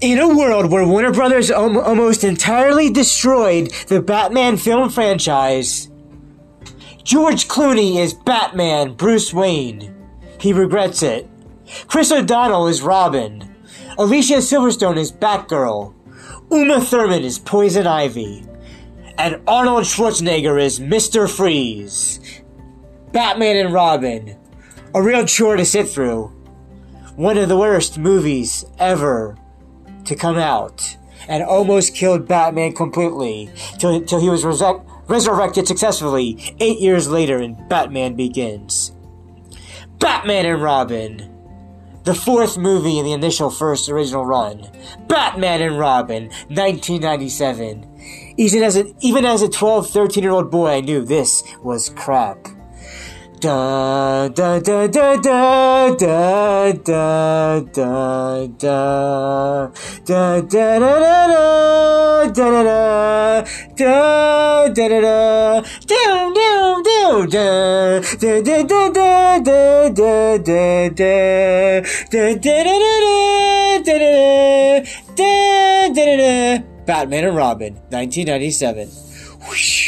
In a world where Warner Brothers al- almost entirely destroyed the Batman film franchise, George Clooney is Batman Bruce Wayne. He regrets it. Chris O'Donnell is Robin. Alicia Silverstone is Batgirl. Uma Thurman is Poison Ivy. And Arnold Schwarzenegger is Mr. Freeze. Batman and Robin. A real chore to sit through. One of the worst movies ever to come out. And almost killed Batman completely till, till he was resec- resurrected successfully eight years later in Batman Begins. Batman and Robin. The fourth movie in the initial first original run. Batman and Robin, 1997. Even as a, even as a 12, 13 year old boy, I knew this was crap. Da da da da da da da da da da da da da da da da da da da da down down down da da da da da da da da da da da da da da da da da da Batman and Robin, 1997. Whoosh.